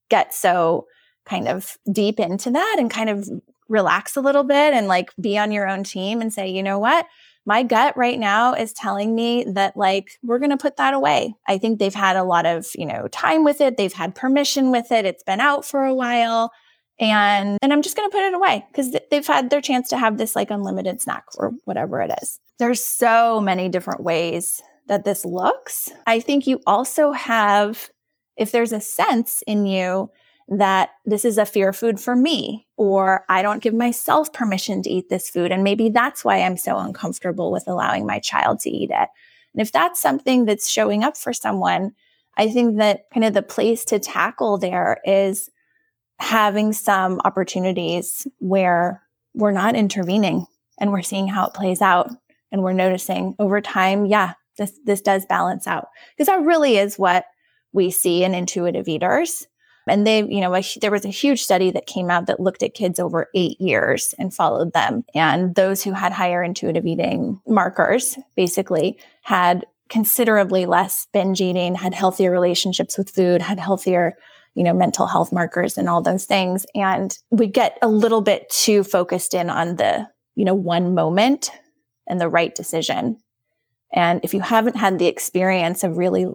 get so kind of deep into that and kind of relax a little bit and like be on your own team and say, you know what? my gut right now is telling me that like we're going to put that away. I think they've had a lot of, you know, time with it. They've had permission with it. It's been out for a while. And and I'm just going to put it away cuz they've had their chance to have this like unlimited snack or whatever it is. There's so many different ways that this looks. I think you also have if there's a sense in you that this is a fear food for me, or I don't give myself permission to eat this food. And maybe that's why I'm so uncomfortable with allowing my child to eat it. And if that's something that's showing up for someone, I think that kind of the place to tackle there is having some opportunities where we're not intervening and we're seeing how it plays out and we're noticing over time, yeah, this this does balance out. Because that really is what we see in intuitive eaters and they, you know, a, there was a huge study that came out that looked at kids over eight years and followed them. And those who had higher intuitive eating markers basically had considerably less binge eating, had healthier relationships with food, had healthier, you know, mental health markers and all those things. And we get a little bit too focused in on the, you know, one moment and the right decision. And if you haven't had the experience of really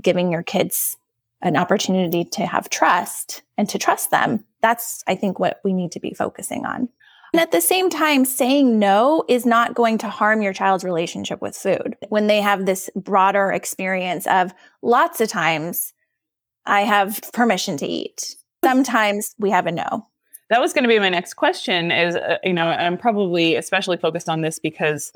giving your kids an opportunity to have trust and to trust them. That's, I think, what we need to be focusing on. And at the same time, saying no is not going to harm your child's relationship with food. When they have this broader experience of lots of times, I have permission to eat. Sometimes we have a no. That was going to be my next question is, uh, you know, I'm probably especially focused on this because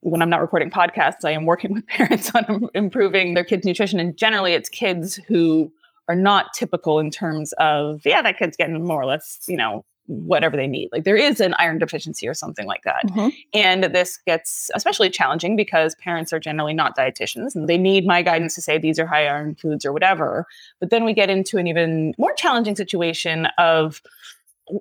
when I'm not recording podcasts, I am working with parents on improving their kids' nutrition. And generally, it's kids who are not typical in terms of, yeah, that kid's getting more or less, you know, whatever they need. Like there is an iron deficiency or something like that. Mm-hmm. And this gets especially challenging because parents are generally not dietitians and they need my guidance to say these are high iron foods or whatever. But then we get into an even more challenging situation of,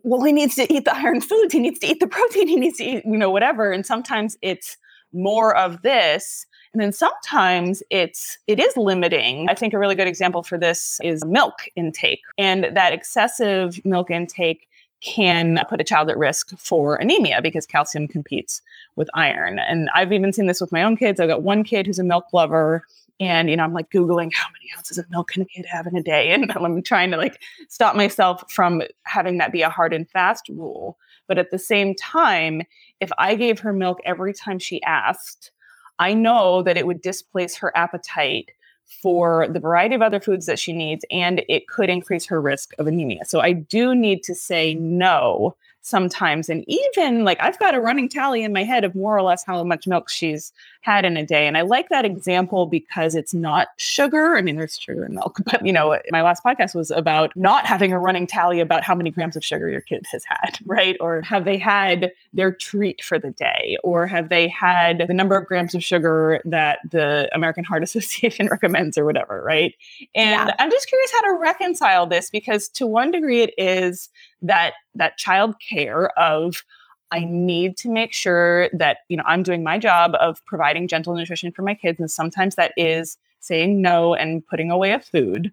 well, he needs to eat the iron foods, he needs to eat the protein, he needs to eat, you know, whatever. And sometimes it's more of this and then sometimes it's it is limiting i think a really good example for this is milk intake and that excessive milk intake can put a child at risk for anemia because calcium competes with iron and i've even seen this with my own kids i've got one kid who's a milk lover and you know i'm like googling how many ounces of milk can a kid have in a day and i'm trying to like stop myself from having that be a hard and fast rule but at the same time, if I gave her milk every time she asked, I know that it would displace her appetite for the variety of other foods that she needs and it could increase her risk of anemia. So I do need to say no sometimes. And even like I've got a running tally in my head of more or less how much milk she's had in a day. And I like that example because it's not sugar. I mean, there's sugar in milk, but you know, my last podcast was about not having a running tally about how many grams of sugar your kid has had, right? Or have they had their treat for the day? Or have they had the number of grams of sugar that the American Heart Association recommends or whatever, right? And yeah. I'm just curious how to reconcile this because to one degree it is that that child care of I need to make sure that you know I'm doing my job of providing gentle nutrition for my kids and sometimes that is saying no and putting away a food.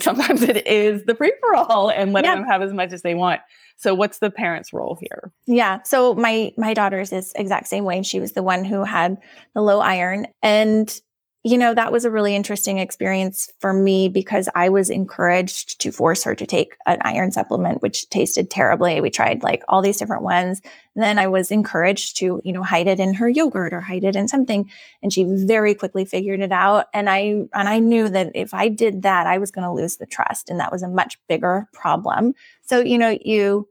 sometimes it is the free for all and letting yeah. them have as much as they want. So what's the parent's role here? Yeah. So my my daughter's is exact same way. She was the one who had the low iron and you know, that was a really interesting experience for me because I was encouraged to force her to take an iron supplement, which tasted terribly. We tried like all these different ones. And then I was encouraged to, you know, hide it in her yogurt or hide it in something. And she very quickly figured it out. And I, and I knew that if I did that, I was going to lose the trust. And that was a much bigger problem. So, you know, you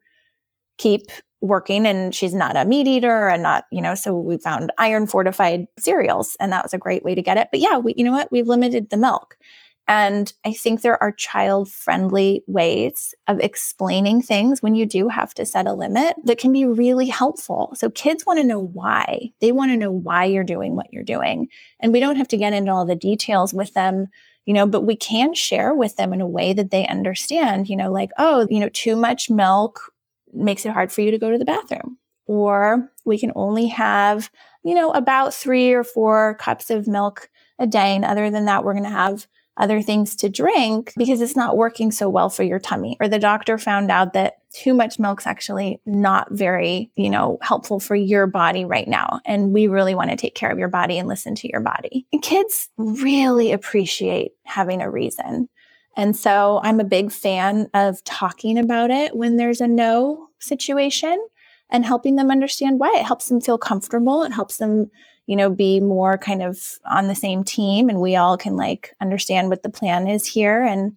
keep working and she's not a meat eater and not, you know, so we found iron fortified cereals and that was a great way to get it. But yeah, we, you know what? We've limited the milk. And I think there are child friendly ways of explaining things when you do have to set a limit that can be really helpful. So kids want to know why. They want to know why you're doing what you're doing. And we don't have to get into all the details with them you know, but we can share with them in a way that they understand, you know, like, oh, you know, too much milk makes it hard for you to go to the bathroom. Or we can only have, you know, about three or four cups of milk a day. And other than that, we're going to have other things to drink because it's not working so well for your tummy. Or the doctor found out that too much milk's actually not very, you know, helpful for your body right now. And we really want to take care of your body and listen to your body. And kids really appreciate having a reason. And so I'm a big fan of talking about it when there's a no situation and helping them understand why. It helps them feel comfortable. It helps them, you know, be more kind of on the same team and we all can like understand what the plan is here and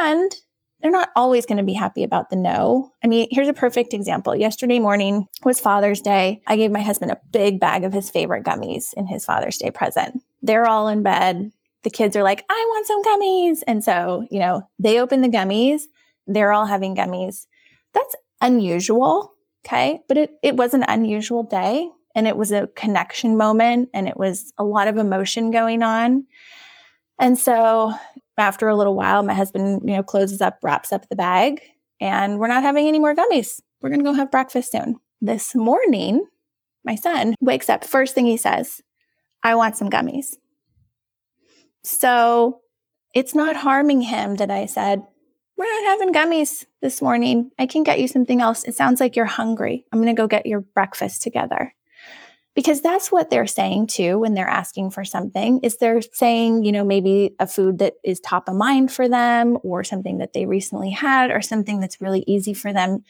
and they're not always going to be happy about the no. I mean, here's a perfect example. Yesterday morning was Father's Day. I gave my husband a big bag of his favorite gummies in his Father's Day present. They're all in bed the kids are like, I want some gummies. And so, you know, they open the gummies, they're all having gummies. That's unusual. Okay. But it, it was an unusual day and it was a connection moment and it was a lot of emotion going on. And so after a little while, my husband, you know, closes up, wraps up the bag, and we're not having any more gummies. We're going to go have breakfast soon. This morning, my son wakes up. First thing he says, I want some gummies. So it's not harming him that I said, We're not having gummies this morning. I can get you something else. It sounds like you're hungry. I'm going to go get your breakfast together. Because that's what they're saying too when they're asking for something is they're saying, you know, maybe a food that is top of mind for them or something that they recently had or something that's really easy for them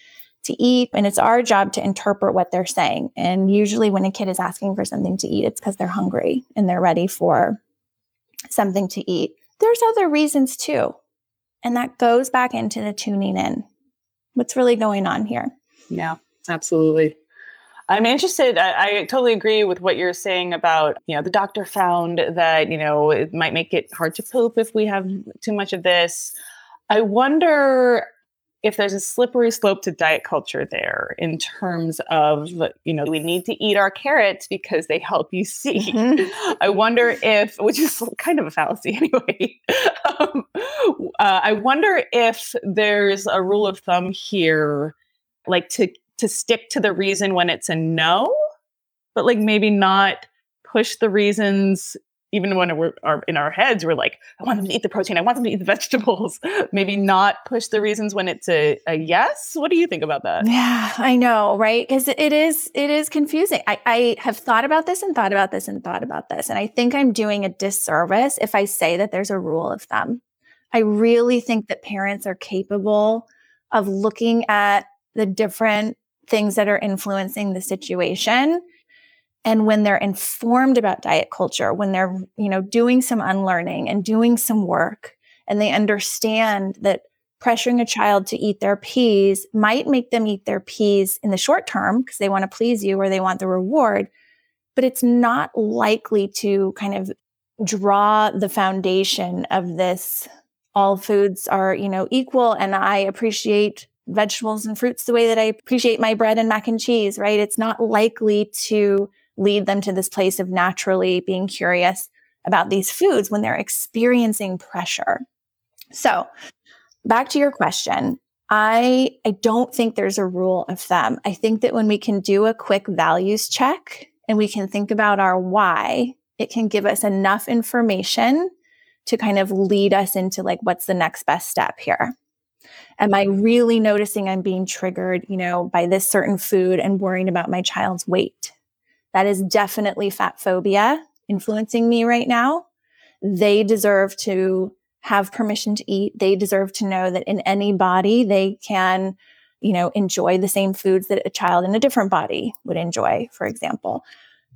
to eat. And it's our job to interpret what they're saying. And usually when a kid is asking for something to eat, it's because they're hungry and they're ready for something to eat. There's other reasons too. And that goes back into the tuning in. What's really going on here? Yeah, absolutely. I'm interested. I, I, totally agree with what you're saying about, you know, the doctor found that, you know, it might make it hard to poop if we have too much of this. I wonder if there's a slippery slope to diet culture there in terms of you know we need to eat our carrots because they help you see mm-hmm. i wonder if which is kind of a fallacy anyway um, uh, i wonder if there's a rule of thumb here like to to stick to the reason when it's a no but like maybe not push the reasons even when we're are in our heads, we're like, I want them to eat the protein. I want them to eat the vegetables. Maybe not push the reasons when it's a, a yes. What do you think about that? Yeah, I know, right? Because it is it is confusing. I, I have thought about this and thought about this and thought about this. And I think I'm doing a disservice if I say that there's a rule of thumb. I really think that parents are capable of looking at the different things that are influencing the situation and when they're informed about diet culture when they're you know doing some unlearning and doing some work and they understand that pressuring a child to eat their peas might make them eat their peas in the short term because they want to please you or they want the reward but it's not likely to kind of draw the foundation of this all foods are you know equal and i appreciate vegetables and fruits the way that i appreciate my bread and mac and cheese right? It's not likely to lead them to this place of naturally being curious about these foods when they're experiencing pressure. So, back to your question, I I don't think there's a rule of thumb. I think that when we can do a quick values check and we can think about our why, it can give us enough information to kind of lead us into like what's the next best step here. Am I really noticing I'm being triggered, you know, by this certain food and worrying about my child's weight? That is definitely fat phobia influencing me right now. they deserve to have permission to eat. They deserve to know that in any body they can, you know, enjoy the same foods that a child in a different body would enjoy, for example.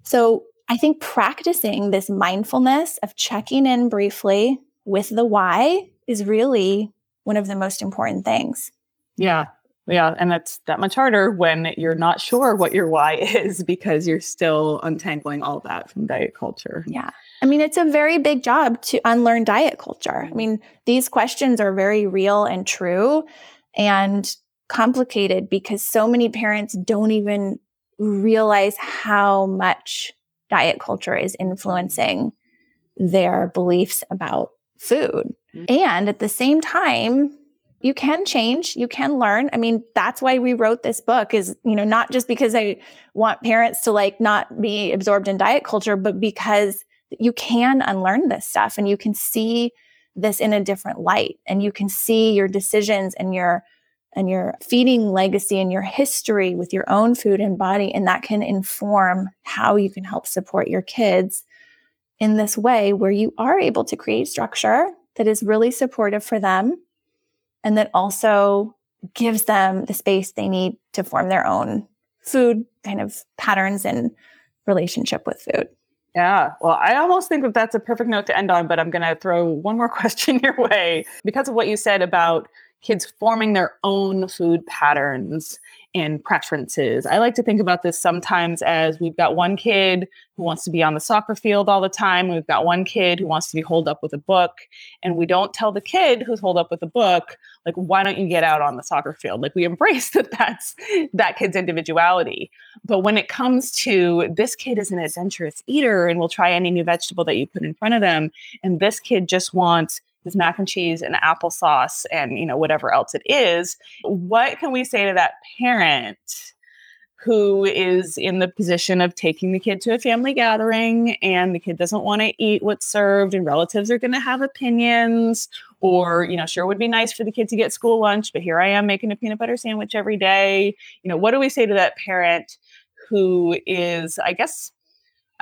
So I think practicing this mindfulness of checking in briefly with the why is really one of the most important things. Yeah. Yeah. And that's that much harder when you're not sure what your why is because you're still untangling all that from diet culture. Yeah. I mean, it's a very big job to unlearn diet culture. I mean, these questions are very real and true and complicated because so many parents don't even realize how much diet culture is influencing their beliefs about food. Mm-hmm. And at the same time, you can change, you can learn. I mean, that's why we wrote this book is, you know, not just because I want parents to like not be absorbed in diet culture, but because you can unlearn this stuff and you can see this in a different light and you can see your decisions and your and your feeding legacy and your history with your own food and body and that can inform how you can help support your kids in this way where you are able to create structure that is really supportive for them and that also gives them the space they need to form their own food kind of patterns and relationship with food. Yeah. Well, I almost think that that's a perfect note to end on, but I'm going to throw one more question your way because of what you said about kids forming their own food patterns and preferences. I like to think about this sometimes as we've got one kid who wants to be on the soccer field all the time. We've got one kid who wants to be holed up with a book. And we don't tell the kid who's holed up with a book, like, why don't you get out on the soccer field? Like, we embrace that that's that kid's individuality. But when it comes to this kid is an adventurous eater and will try any new vegetable that you put in front of them, and this kid just wants is mac and cheese and applesauce and you know whatever else it is what can we say to that parent who is in the position of taking the kid to a family gathering and the kid doesn't want to eat what's served and relatives are going to have opinions or you know sure would be nice for the kid to get school lunch but here i am making a peanut butter sandwich every day. You know what do we say to that parent who is i guess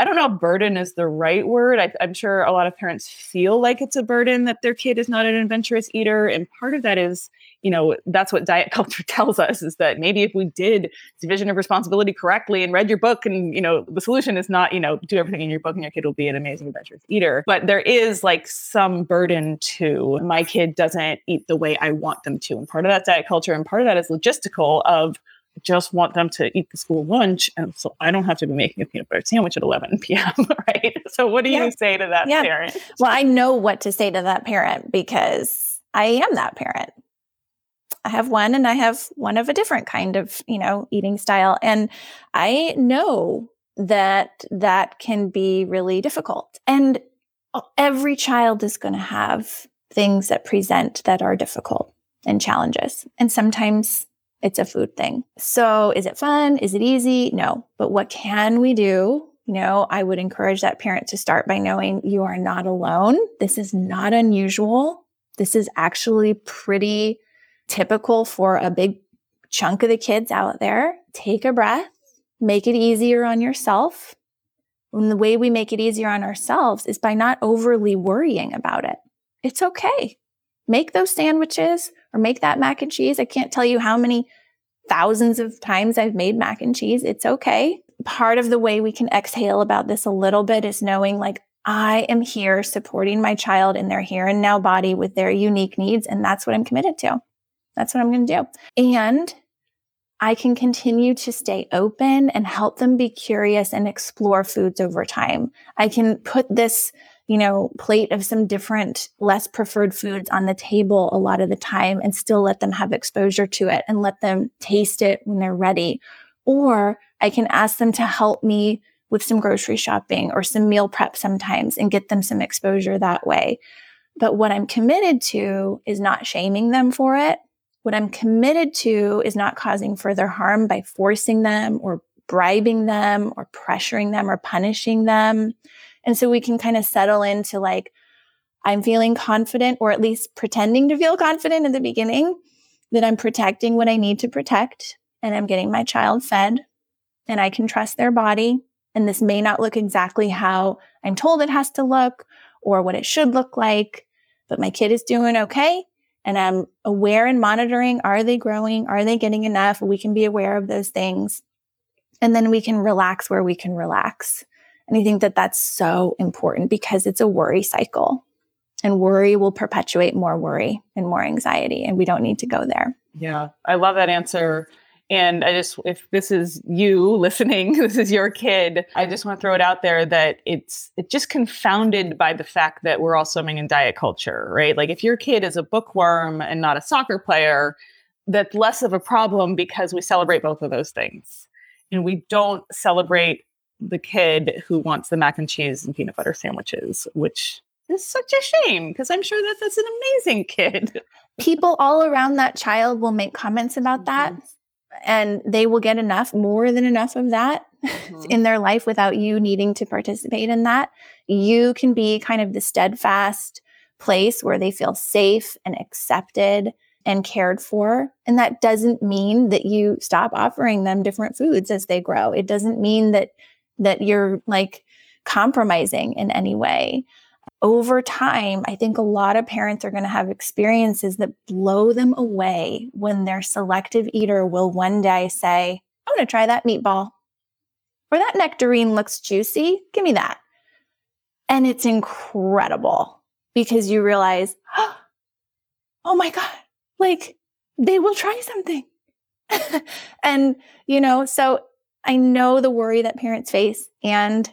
I don't know if burden is the right word. I, am sure a lot of parents feel like it's a burden that their kid is not an adventurous eater. And part of that is, you know, that's what diet culture tells us is that maybe if we did division of responsibility correctly and read your book, and, you know, the solution is not, you know, do everything in your book and your kid will be an amazing adventurous eater. But there is like some burden to my kid doesn't eat the way I want them to. And part of that diet culture and part of that is logistical of, just want them to eat the school lunch. And so I don't have to be making a peanut butter sandwich at 11 p.m. Right. So what do yeah. you say to that yeah. parent? Well, I know what to say to that parent because I am that parent. I have one and I have one of a different kind of, you know, eating style. And I know that that can be really difficult. And every child is going to have things that present that are difficult and challenges. And sometimes it's a food thing. So is it fun? Is it easy? No. But what can we do? You know, I would encourage that parent to start by knowing you are not alone. This is not unusual. This is actually pretty typical for a big chunk of the kids out there. Take a breath, make it easier on yourself. And the way we make it easier on ourselves is by not overly worrying about it. It's okay. Make those sandwiches, or make that mac and cheese. I can't tell you how many thousands of times I've made mac and cheese. It's okay. Part of the way we can exhale about this a little bit is knowing like, I am here supporting my child in their here and now body with their unique needs. And that's what I'm committed to. That's what I'm going to do. And I can continue to stay open and help them be curious and explore foods over time. I can put this you know, plate of some different, less preferred foods on the table a lot of the time and still let them have exposure to it and let them taste it when they're ready. Or I can ask them to help me with some grocery shopping or some meal prep sometimes and get them some exposure that way. But what I'm committed to is not shaming them for it. What I'm committed to is not causing further harm by forcing them or bribing them or pressuring them or punishing them. And so we can kind of settle into like, I'm feeling confident, or at least pretending to feel confident in the beginning that I'm protecting what I need to protect and I'm getting my child fed and I can trust their body. And this may not look exactly how I'm told it has to look, or what it should look like, but my kid is doing okay. And I'm aware and monitoring are they growing? Are they getting enough? We can be aware of those things. And then we can relax where we can relax. And I think that that's so important because it's a worry cycle. And worry will perpetuate more worry and more anxiety. And we don't need to go there. Yeah, I love that answer. And I just, if this is you listening, this is your kid, I just want to throw it out there that it's it's just confounded by the fact that we're all swimming in diet culture, right? Like if your kid is a bookworm and not a soccer player, that's less of a problem because we celebrate both of those things. And we don't celebrate the kid who wants the mac and cheese and peanut butter sandwiches, which is such a shame because I'm sure that that's an amazing kid. People all around that child will make comments about that. Mm-hmm and they will get enough, more than enough of that mm-hmm. in their life without you needing to participate in that. You can be kind of the steadfast place where they feel safe and accepted and cared for. And that doesn't mean that you stop offering them different foods as they grow. It doesn't mean that that you're like compromising in any way over time, I think a lot of parents are going to have experiences that blow them away when their selective eater will one day say, I'm going to try that meatball. Or that nectarine looks juicy. Give me that. And it's incredible because you realize, oh my God, like they will try something. and, you know, so I know the worry that parents face and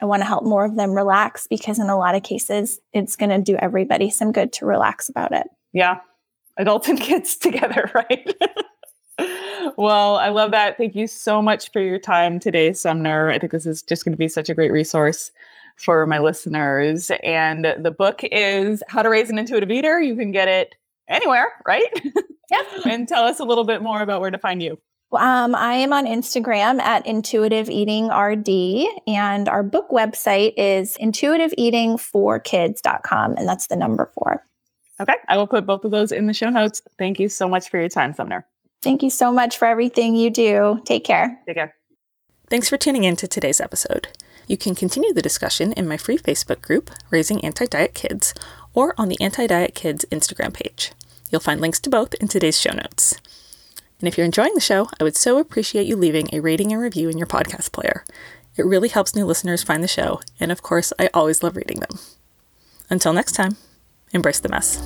I want to help more of them relax because in a lot of cases, it's going to do everybody some good to relax about it. Yeah. Adults and kids together, right? well, I love that. Thank you so much for your time today, Sumner. I think this is just going to be such a great resource for my listeners. And the book is How to Raise an Intuitive Eater. You can get it anywhere, right? Yep. and tell us a little bit more about where to find you. Um, I am on Instagram at Intuitive Eating RD, and our book website is intuitiveeatingforkids.com, and that's the number four. Okay, I will put both of those in the show notes. Thank you so much for your time, Sumner. Thank you so much for everything you do. Take care. Take care. Thanks for tuning in to today's episode. You can continue the discussion in my free Facebook group, Raising Anti Diet Kids, or on the Anti Diet Kids Instagram page. You'll find links to both in today's show notes. And if you're enjoying the show, I would so appreciate you leaving a rating and review in your podcast player. It really helps new listeners find the show, and of course, I always love reading them. Until next time, embrace the mess.